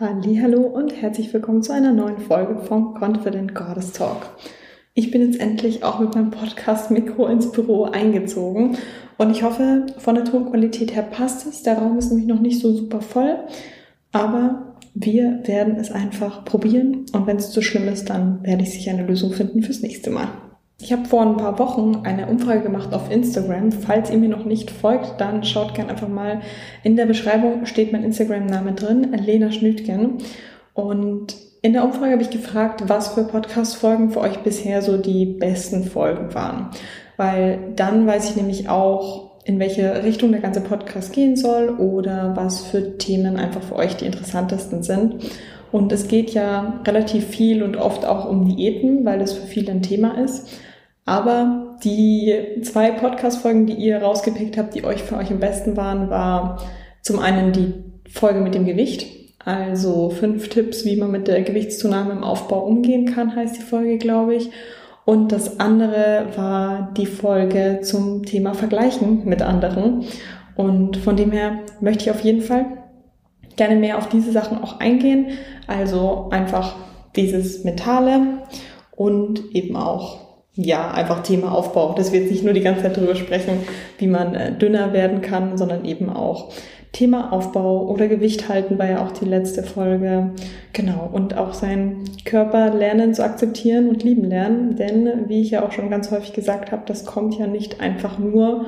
Hallo und herzlich willkommen zu einer neuen Folge vom Confident Goddess Talk. Ich bin jetzt endlich auch mit meinem Podcast Mikro ins Büro eingezogen und ich hoffe, von der Tonqualität her passt es. Der Raum ist nämlich noch nicht so super voll, aber wir werden es einfach probieren und wenn es zu schlimm ist, dann werde ich sicher eine Lösung finden fürs nächste Mal. Ich habe vor ein paar Wochen eine Umfrage gemacht auf Instagram. Falls ihr mir noch nicht folgt, dann schaut gerne einfach mal. In der Beschreibung steht mein Instagram-Name drin, Lena Schnütgen. Und in der Umfrage habe ich gefragt, was für Podcast-Folgen für euch bisher so die besten Folgen waren. Weil dann weiß ich nämlich auch, in welche Richtung der ganze Podcast gehen soll oder was für Themen einfach für euch die interessantesten sind. Und es geht ja relativ viel und oft auch um Diäten, weil es für viele ein Thema ist. Aber die zwei Podcast-Folgen, die ihr rausgepickt habt, die euch für euch am besten waren, war zum einen die Folge mit dem Gewicht. Also fünf Tipps, wie man mit der Gewichtszunahme im Aufbau umgehen kann, heißt die Folge, glaube ich. Und das andere war die Folge zum Thema Vergleichen mit anderen. Und von dem her möchte ich auf jeden Fall gerne mehr auf diese Sachen auch eingehen. Also einfach dieses Mentale und eben auch ja, einfach Thema Aufbau, dass wir jetzt nicht nur die ganze Zeit darüber sprechen, wie man äh, dünner werden kann, sondern eben auch Thema Aufbau oder Gewicht halten war ja auch die letzte Folge. Genau. Und auch seinen Körper lernen zu akzeptieren und lieben lernen. Denn, wie ich ja auch schon ganz häufig gesagt habe, das kommt ja nicht einfach nur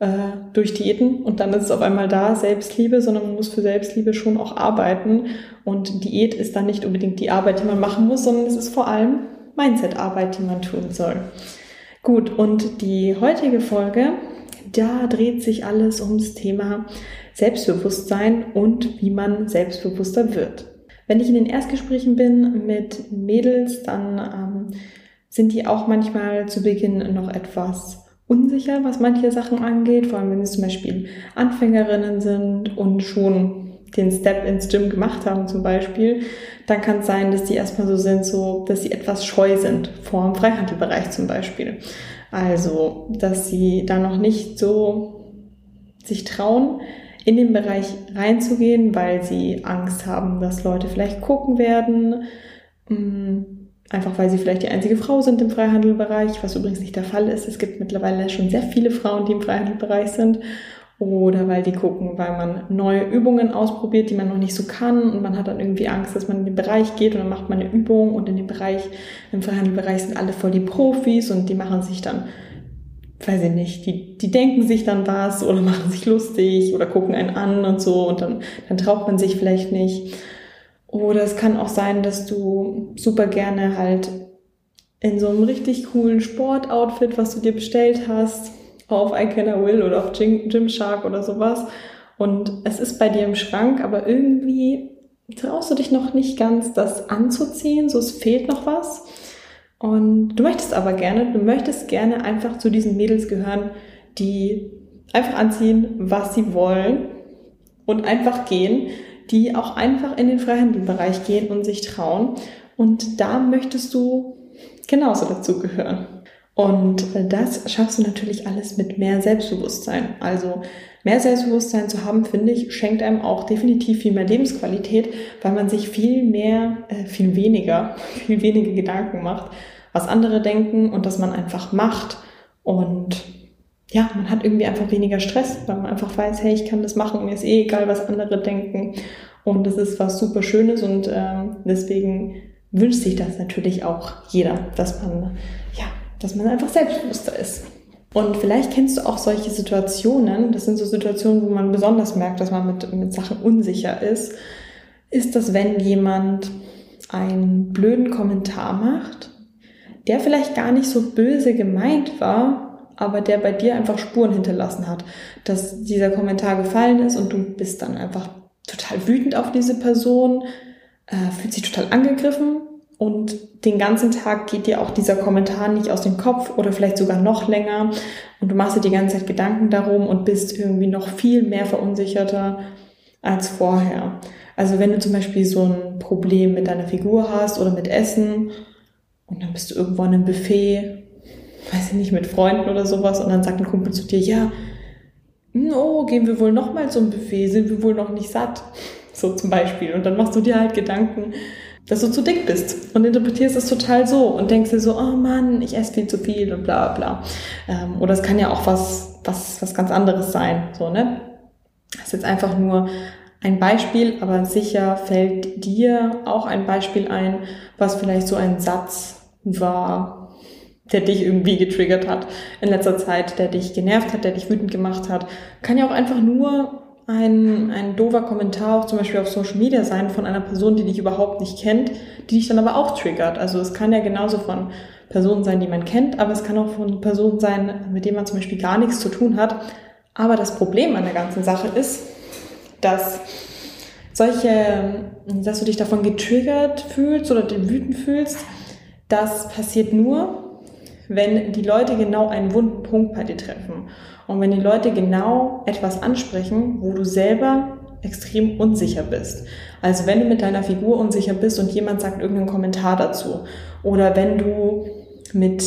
äh, durch Diäten und dann ist es auf einmal da, Selbstliebe, sondern man muss für Selbstliebe schon auch arbeiten. Und Diät ist dann nicht unbedingt die Arbeit, die man machen muss, sondern es ist vor allem Mindset-Arbeit, die man tun soll. Gut, und die heutige Folge, da dreht sich alles ums Thema Selbstbewusstsein und wie man selbstbewusster wird. Wenn ich in den Erstgesprächen bin mit Mädels, dann ähm, sind die auch manchmal zu Beginn noch etwas unsicher, was manche Sachen angeht, vor allem wenn sie zum Beispiel Anfängerinnen sind und schon den Step ins Gym gemacht haben zum Beispiel, dann kann es sein, dass die erstmal so sind, so, dass sie etwas scheu sind vor dem Freihandelbereich zum Beispiel. Also, dass sie da noch nicht so sich trauen, in den Bereich reinzugehen, weil sie Angst haben, dass Leute vielleicht gucken werden. Mm, einfach weil sie vielleicht die einzige Frau sind im Freihandelbereich, was übrigens nicht der Fall ist. Es gibt mittlerweile schon sehr viele Frauen, die im Freihandelbereich sind oder weil die gucken, weil man neue Übungen ausprobiert, die man noch nicht so kann. Und man hat dann irgendwie Angst, dass man in den Bereich geht und dann macht man eine Übung. Und in dem Bereich, im Verhandelbereich sind alle voll die Profis und die machen sich dann, weiß ich nicht, die, die denken sich dann was oder machen sich lustig oder gucken einen an und so. Und dann, dann traut man sich vielleicht nicht. Oder es kann auch sein, dass du super gerne halt in so einem richtig coolen Sportoutfit, was du dir bestellt hast, auf I Can I Will oder auf Gymshark oder sowas. Und es ist bei dir im Schrank, aber irgendwie traust du dich noch nicht ganz, das anzuziehen. So, es fehlt noch was. Und du möchtest aber gerne, du möchtest gerne einfach zu diesen Mädels gehören, die einfach anziehen, was sie wollen und einfach gehen, die auch einfach in den Freihandelbereich gehen und sich trauen. Und da möchtest du genauso dazu gehören. Und das schaffst du natürlich alles mit mehr Selbstbewusstsein. Also mehr Selbstbewusstsein zu haben, finde ich, schenkt einem auch definitiv viel mehr Lebensqualität, weil man sich viel mehr, äh, viel weniger, viel weniger Gedanken macht, was andere denken und dass man einfach macht. Und ja, man hat irgendwie einfach weniger Stress, weil man einfach weiß, hey, ich kann das machen, mir ist eh egal, was andere denken. Und das ist was super Schönes und ähm, deswegen wünscht sich das natürlich auch jeder, dass man ja dass man einfach selbstbewusster ist. Und vielleicht kennst du auch solche Situationen, das sind so Situationen, wo man besonders merkt, dass man mit, mit Sachen unsicher ist, ist das, wenn jemand einen blöden Kommentar macht, der vielleicht gar nicht so böse gemeint war, aber der bei dir einfach Spuren hinterlassen hat, dass dieser Kommentar gefallen ist und du bist dann einfach total wütend auf diese Person, äh, fühlt sich total angegriffen und den ganzen Tag geht dir auch dieser Kommentar nicht aus dem Kopf oder vielleicht sogar noch länger und du machst dir die ganze Zeit Gedanken darum und bist irgendwie noch viel mehr verunsicherter als vorher. Also wenn du zum Beispiel so ein Problem mit deiner Figur hast oder mit Essen und dann bist du irgendwo an einem Buffet, weiß ich nicht, mit Freunden oder sowas und dann sagt ein Kumpel zu dir, ja, oh, gehen wir wohl noch mal zum Buffet, sind wir wohl noch nicht satt? So zum Beispiel. Und dann machst du dir halt Gedanken, dass du zu dick bist und interpretierst es total so und denkst dir so, oh Mann, ich esse viel zu viel und bla bla. Ähm, oder es kann ja auch was, was, was ganz anderes sein, so, ne? Das ist jetzt einfach nur ein Beispiel, aber sicher fällt dir auch ein Beispiel ein, was vielleicht so ein Satz war, der dich irgendwie getriggert hat in letzter Zeit, der dich genervt hat, der dich wütend gemacht hat. Kann ja auch einfach nur ein, ein doofer Kommentar, auch zum Beispiel auf Social Media sein von einer Person, die dich überhaupt nicht kennt, die dich dann aber auch triggert. Also es kann ja genauso von Personen sein, die man kennt, aber es kann auch von Personen sein, mit denen man zum Beispiel gar nichts zu tun hat. Aber das Problem an der ganzen Sache ist, dass solche, dass du dich davon getriggert fühlst oder wütend fühlst, das passiert nur, wenn die Leute genau einen wunden Punkt bei dir treffen. Und wenn die Leute genau etwas ansprechen, wo du selber extrem unsicher bist. Also wenn du mit deiner Figur unsicher bist und jemand sagt irgendeinen Kommentar dazu. Oder wenn du mit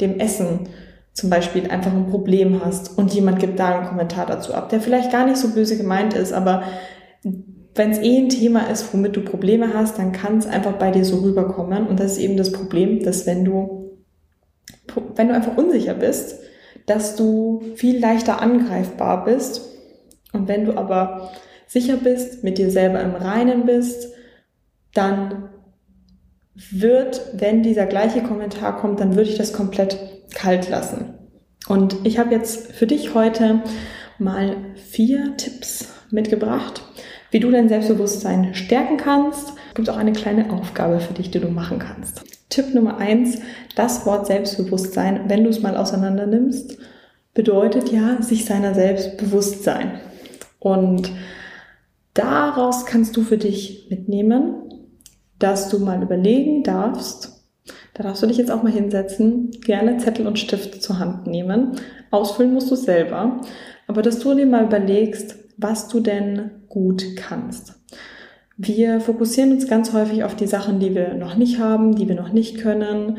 dem Essen zum Beispiel einfach ein Problem hast und jemand gibt da einen Kommentar dazu ab, der vielleicht gar nicht so böse gemeint ist, aber wenn es eh ein Thema ist, womit du Probleme hast, dann kann es einfach bei dir so rüberkommen. Und das ist eben das Problem, dass wenn du, wenn du einfach unsicher bist, dass du viel leichter angreifbar bist. Und wenn du aber sicher bist, mit dir selber im Reinen bist, dann wird, wenn dieser gleiche Kommentar kommt, dann würde ich das komplett kalt lassen. Und ich habe jetzt für dich heute mal vier Tipps mitgebracht, wie du dein Selbstbewusstsein stärken kannst. Es gibt auch eine kleine Aufgabe für dich, die du machen kannst. Tipp Nummer eins, das Wort Selbstbewusstsein, wenn du es mal auseinander nimmst, bedeutet ja, sich seiner selbst bewusst sein. Und daraus kannst du für dich mitnehmen, dass du mal überlegen darfst, da darfst du dich jetzt auch mal hinsetzen, gerne Zettel und Stift zur Hand nehmen. Ausfüllen musst du selber. Aber dass du dir mal überlegst, was du denn gut kannst. Wir fokussieren uns ganz häufig auf die Sachen, die wir noch nicht haben, die wir noch nicht können.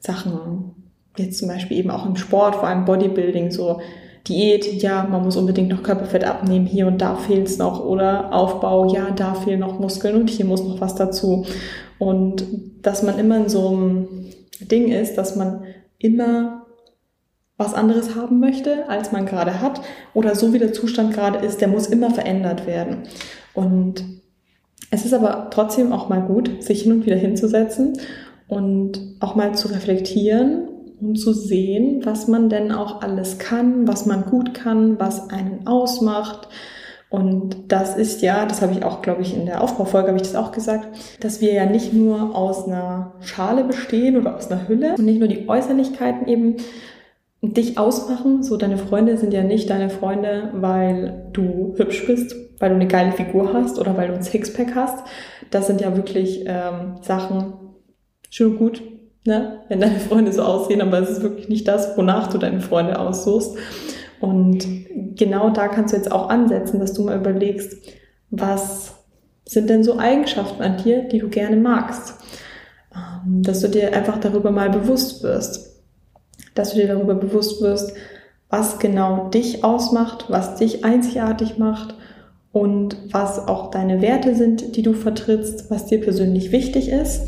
Sachen, jetzt zum Beispiel eben auch im Sport, vor allem Bodybuilding, so Diät, ja, man muss unbedingt noch Körperfett abnehmen, hier und da fehlt es noch. Oder Aufbau, ja, da fehlen noch Muskeln und hier muss noch was dazu. Und dass man immer in so einem Ding ist, dass man immer was anderes haben möchte, als man gerade hat. Oder so wie der Zustand gerade ist, der muss immer verändert werden. Und es ist aber trotzdem auch mal gut, sich hin und wieder hinzusetzen und auch mal zu reflektieren und zu sehen, was man denn auch alles kann, was man gut kann, was einen ausmacht. Und das ist ja, das habe ich auch, glaube ich, in der Aufbaufolge habe ich das auch gesagt, dass wir ja nicht nur aus einer Schale bestehen oder aus einer Hülle und nicht nur die Äußerlichkeiten eben dich ausmachen. So, deine Freunde sind ja nicht deine Freunde, weil du hübsch bist, weil du eine geile Figur hast oder weil du ein Sixpack hast. Das sind ja wirklich ähm, Sachen, schön gut, ne? wenn deine Freunde so aussehen, aber es ist wirklich nicht das, wonach du deine Freunde aussuchst. Und genau da kannst du jetzt auch ansetzen, dass du mal überlegst, was sind denn so Eigenschaften an dir, die du gerne magst? Ähm, dass du dir einfach darüber mal bewusst wirst dass du dir darüber bewusst wirst, was genau dich ausmacht, was dich einzigartig macht und was auch deine Werte sind, die du vertrittst, was dir persönlich wichtig ist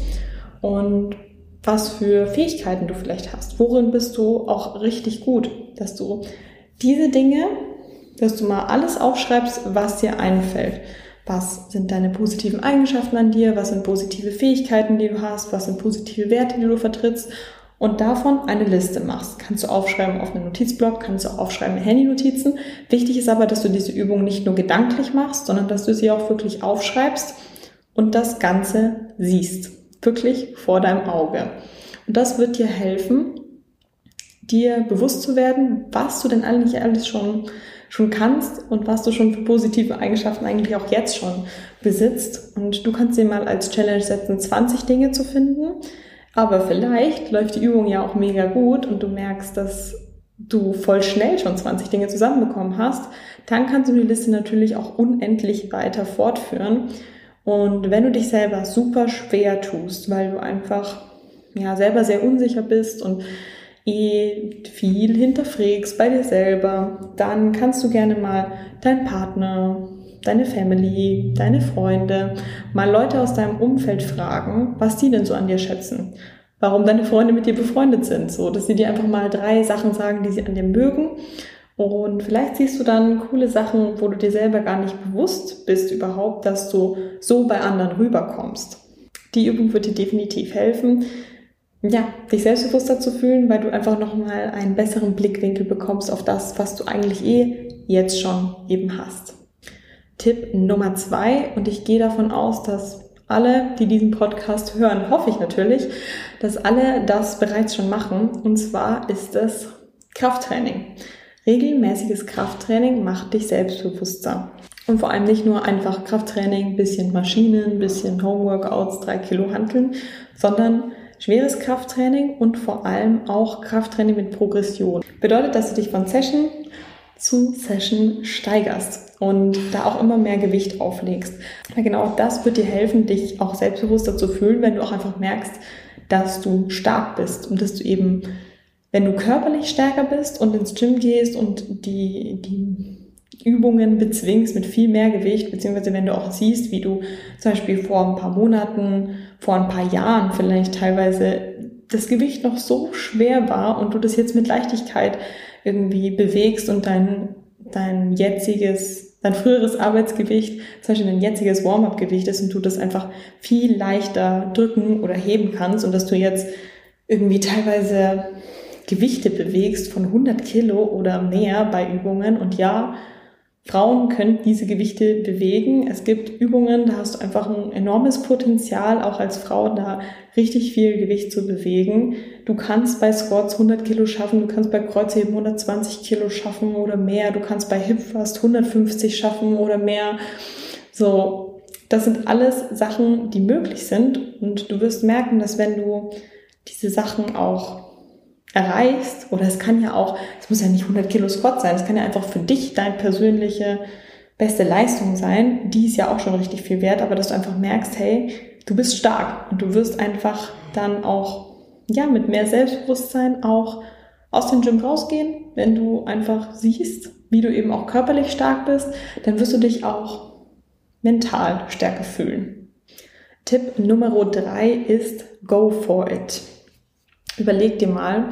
und was für Fähigkeiten du vielleicht hast. Worin bist du auch richtig gut, dass du diese Dinge, dass du mal alles aufschreibst, was dir einfällt. Was sind deine positiven Eigenschaften an dir? Was sind positive Fähigkeiten, die du hast? Was sind positive Werte, die du vertrittst? Und davon eine Liste machst. Kannst du aufschreiben auf einem Notizblock, kannst du aufschreiben in Handynotizen. Wichtig ist aber, dass du diese Übung nicht nur gedanklich machst, sondern dass du sie auch wirklich aufschreibst und das Ganze siehst. Wirklich vor deinem Auge. Und das wird dir helfen, dir bewusst zu werden, was du denn eigentlich alles schon, schon kannst und was du schon für positive Eigenschaften eigentlich auch jetzt schon besitzt. Und du kannst dir mal als Challenge setzen, 20 Dinge zu finden, aber vielleicht läuft die Übung ja auch mega gut und du merkst, dass du voll schnell schon 20 Dinge zusammenbekommen hast, dann kannst du die Liste natürlich auch unendlich weiter fortführen. Und wenn du dich selber super schwer tust, weil du einfach ja selber sehr unsicher bist und eh viel hinterfragst bei dir selber, dann kannst du gerne mal deinen Partner, deine Family, deine Freunde, mal Leute aus deinem Umfeld fragen, was die denn so an dir schätzen. Warum deine Freunde mit dir befreundet sind. So, dass sie dir einfach mal drei Sachen sagen, die sie an dir mögen. Und vielleicht siehst du dann coole Sachen, wo du dir selber gar nicht bewusst bist überhaupt, dass du so bei anderen rüberkommst. Die Übung wird dir definitiv helfen, ja, dich selbstbewusster zu fühlen, weil du einfach nochmal einen besseren Blickwinkel bekommst auf das, was du eigentlich eh jetzt schon eben hast. Tipp Nummer zwei, und ich gehe davon aus, dass alle, die diesen Podcast hören, hoffe ich natürlich, dass alle das bereits schon machen. Und zwar ist es Krafttraining. Regelmäßiges Krafttraining macht dich selbstbewusster. Und vor allem nicht nur einfach Krafttraining, bisschen Maschinen, bisschen Homeworkouts, drei Kilo Hanteln, sondern schweres Krafttraining und vor allem auch Krafttraining mit Progression. Bedeutet, dass du dich von Session zu Session steigerst und da auch immer mehr Gewicht auflegst. Weil genau das wird dir helfen, dich auch selbstbewusster zu fühlen, wenn du auch einfach merkst, dass du stark bist und dass du eben, wenn du körperlich stärker bist und ins Gym gehst und die, die Übungen bezwingst mit viel mehr Gewicht, beziehungsweise wenn du auch siehst, wie du zum Beispiel vor ein paar Monaten, vor ein paar Jahren vielleicht teilweise das Gewicht noch so schwer war und du das jetzt mit Leichtigkeit irgendwie bewegst und dein, dein jetziges, dein früheres Arbeitsgewicht, zum Beispiel dein jetziges Warm-up-Gewicht ist und du das einfach viel leichter drücken oder heben kannst und dass du jetzt irgendwie teilweise Gewichte bewegst von 100 Kilo oder mehr bei Übungen. Und ja, Frauen können diese Gewichte bewegen. Es gibt Übungen, da hast du einfach ein enormes Potenzial, auch als Frau da richtig viel Gewicht zu bewegen. Du kannst bei Squats 100 Kilo schaffen, du kannst bei Kreuzheben 120 Kilo schaffen oder mehr, du kannst bei Hip Thrust 150 schaffen oder mehr. So, das sind alles Sachen, die möglich sind und du wirst merken, dass wenn du diese Sachen auch erreichst, oder es kann ja auch, es muss ja nicht 100 Kilo Squat sein, es kann ja einfach für dich deine persönliche beste Leistung sein, die ist ja auch schon richtig viel wert, aber dass du einfach merkst, hey, du bist stark und du wirst einfach dann auch, ja, mit mehr Selbstbewusstsein auch aus dem Gym rausgehen, wenn du einfach siehst, wie du eben auch körperlich stark bist, dann wirst du dich auch mental stärker fühlen. Tipp Nummer drei ist Go for it. Überleg dir mal,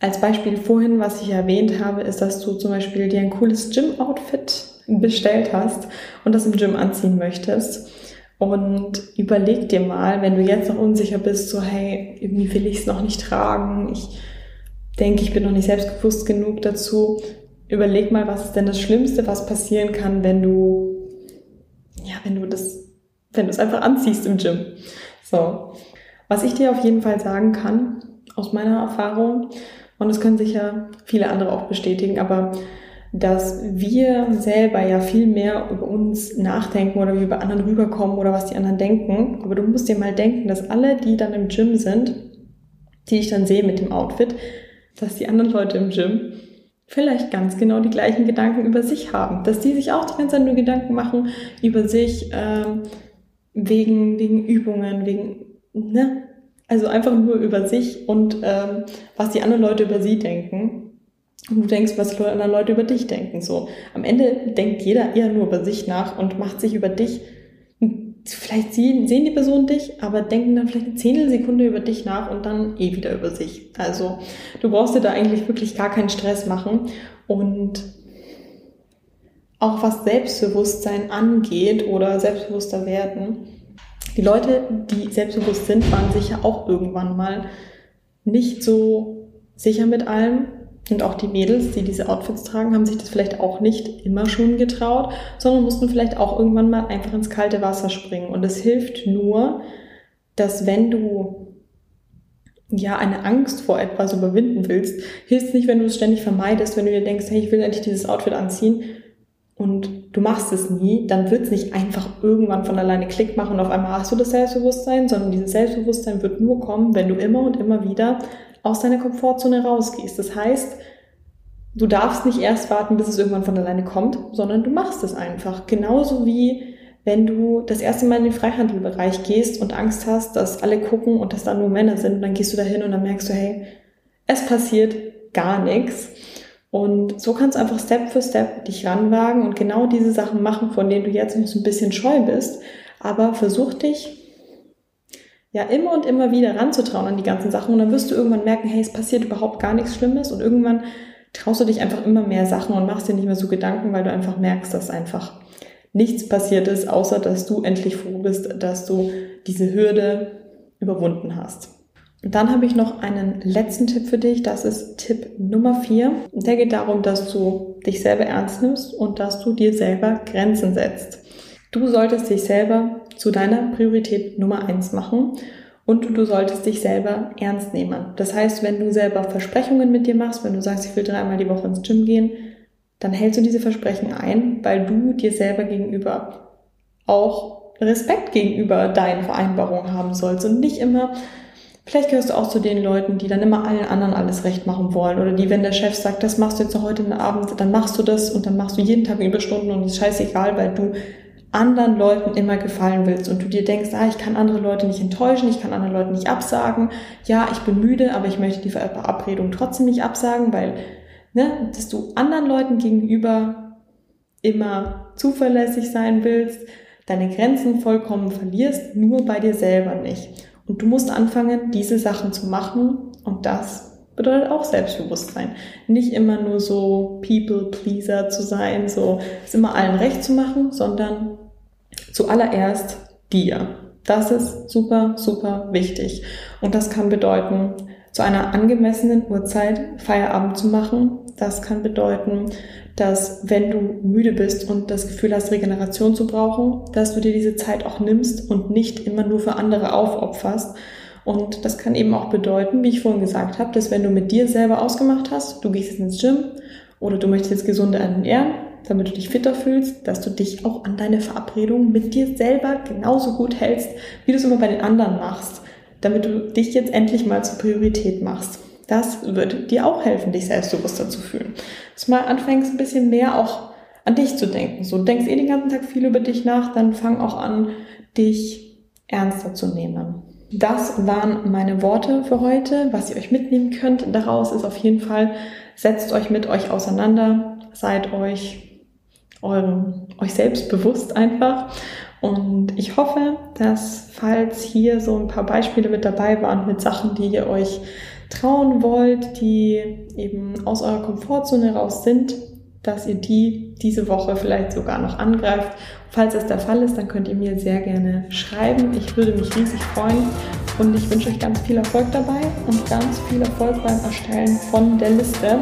als Beispiel vorhin, was ich erwähnt habe, ist, dass du zum Beispiel dir ein cooles Gym-Outfit bestellt hast und das im Gym anziehen möchtest. Und überleg dir mal, wenn du jetzt noch unsicher bist, so hey, irgendwie will ich es noch nicht tragen, ich denke, ich bin noch nicht selbstbewusst genug dazu. Überleg mal, was ist denn das Schlimmste, was passieren kann, wenn du, ja, wenn du das, wenn du es einfach anziehst im Gym. So. Was ich dir auf jeden Fall sagen kann, aus meiner Erfahrung, und das können sicher viele andere auch bestätigen, aber dass wir selber ja viel mehr über uns nachdenken oder wie wir bei anderen rüberkommen oder was die anderen denken. Aber du musst dir mal denken, dass alle, die dann im Gym sind, die ich dann sehe mit dem Outfit, dass die anderen Leute im Gym vielleicht ganz genau die gleichen Gedanken über sich haben. Dass die sich auch die ganze Zeit nur Gedanken machen über sich, ähm, wegen, wegen Übungen, wegen, ne, also einfach nur über sich und ähm, was die anderen Leute über sie denken. Und du denkst, was die anderen Leute über dich denken. So. Am Ende denkt jeder eher nur über sich nach und macht sich über dich. Vielleicht sehen, sehen die Personen dich, aber denken dann vielleicht eine Zehntelsekunde über dich nach und dann eh wieder über sich. Also du brauchst dir da eigentlich wirklich gar keinen Stress machen. Und auch was Selbstbewusstsein angeht oder selbstbewusster werden, die Leute, die selbstbewusst sind, waren sicher auch irgendwann mal nicht so sicher mit allem. Und auch die Mädels, die diese Outfits tragen, haben sich das vielleicht auch nicht immer schon getraut, sondern mussten vielleicht auch irgendwann mal einfach ins kalte Wasser springen. Und es hilft nur, dass wenn du ja eine Angst vor etwas überwinden willst, hilft es nicht, wenn du es ständig vermeidest, wenn du dir denkst, hey, ich will endlich dieses Outfit anziehen, und du machst es nie, dann wird es nicht einfach irgendwann von alleine Klick machen und auf einmal hast du das Selbstbewusstsein, sondern dieses Selbstbewusstsein wird nur kommen, wenn du immer und immer wieder aus deiner Komfortzone rausgehst. Das heißt, du darfst nicht erst warten, bis es irgendwann von alleine kommt, sondern du machst es einfach. Genauso wie wenn du das erste Mal in den Freihandelbereich gehst und Angst hast, dass alle gucken und dass da nur Männer sind, dann gehst du da hin und dann merkst du, hey, es passiert gar nichts. Und so kannst du einfach Step für Step dich ranwagen und genau diese Sachen machen, von denen du jetzt noch so ein bisschen scheu bist. Aber versuch dich ja immer und immer wieder ranzutrauen an die ganzen Sachen und dann wirst du irgendwann merken, hey, es passiert überhaupt gar nichts Schlimmes und irgendwann traust du dich einfach immer mehr Sachen und machst dir nicht mehr so Gedanken, weil du einfach merkst, dass einfach nichts passiert ist, außer dass du endlich froh bist, dass du diese Hürde überwunden hast. Und dann habe ich noch einen letzten Tipp für dich. Das ist Tipp Nummer vier. Der geht darum, dass du dich selber ernst nimmst und dass du dir selber Grenzen setzt. Du solltest dich selber zu deiner Priorität Nummer eins machen und du solltest dich selber ernst nehmen. Das heißt, wenn du selber Versprechungen mit dir machst, wenn du sagst, ich will dreimal die Woche ins Gym gehen, dann hältst du diese Versprechen ein, weil du dir selber gegenüber auch Respekt gegenüber deinen Vereinbarungen haben sollst und nicht immer Vielleicht gehörst du auch zu den Leuten, die dann immer allen anderen alles recht machen wollen. Oder die, wenn der Chef sagt, das machst du jetzt heute Abend, dann machst du das und dann machst du jeden Tag Überstunden und ist scheißegal, weil du anderen Leuten immer gefallen willst und du dir denkst, ah, ich kann andere Leute nicht enttäuschen, ich kann anderen Leuten nicht absagen. Ja, ich bin müde, aber ich möchte die Verabredung trotzdem nicht absagen, weil, ne, dass du anderen Leuten gegenüber immer zuverlässig sein willst, deine Grenzen vollkommen verlierst, nur bei dir selber nicht. Und du musst anfangen, diese Sachen zu machen und das bedeutet auch Selbstbewusstsein. Nicht immer nur so People-Pleaser zu sein, so es immer allen recht zu machen, sondern zuallererst dir. Das ist super, super wichtig. Und das kann bedeuten, zu einer angemessenen Uhrzeit Feierabend zu machen. Das kann bedeuten, dass wenn du müde bist und das Gefühl hast, Regeneration zu brauchen, dass du dir diese Zeit auch nimmst und nicht immer nur für andere aufopferst. Und das kann eben auch bedeuten, wie ich vorhin gesagt habe, dass wenn du mit dir selber ausgemacht hast, du gehst jetzt ins Gym oder du möchtest jetzt gesunde ernähren, damit du dich fitter fühlst, dass du dich auch an deine Verabredung mit dir selber genauso gut hältst, wie du es immer bei den anderen machst, damit du dich jetzt endlich mal zur Priorität machst. Das wird dir auch helfen, dich selbstbewusster zu fühlen. Dass du mal anfängst, ein bisschen mehr auch an dich zu denken. So, denkst eh den ganzen Tag viel über dich nach, dann fang auch an, dich ernster zu nehmen. Das waren meine Worte für heute. Was ihr euch mitnehmen könnt daraus ist auf jeden Fall, setzt euch mit euch auseinander, seid euch eurem, euch selbst bewusst einfach. Und ich hoffe, dass falls hier so ein paar Beispiele mit dabei waren mit Sachen, die ihr euch trauen wollt, die eben aus eurer Komfortzone raus sind, dass ihr die diese Woche vielleicht sogar noch angreift. Falls das der Fall ist, dann könnt ihr mir sehr gerne schreiben. Ich würde mich riesig freuen und ich wünsche euch ganz viel Erfolg dabei und ganz viel Erfolg beim Erstellen von der Liste.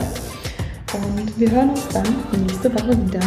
Und wir hören uns dann nächste Woche wieder.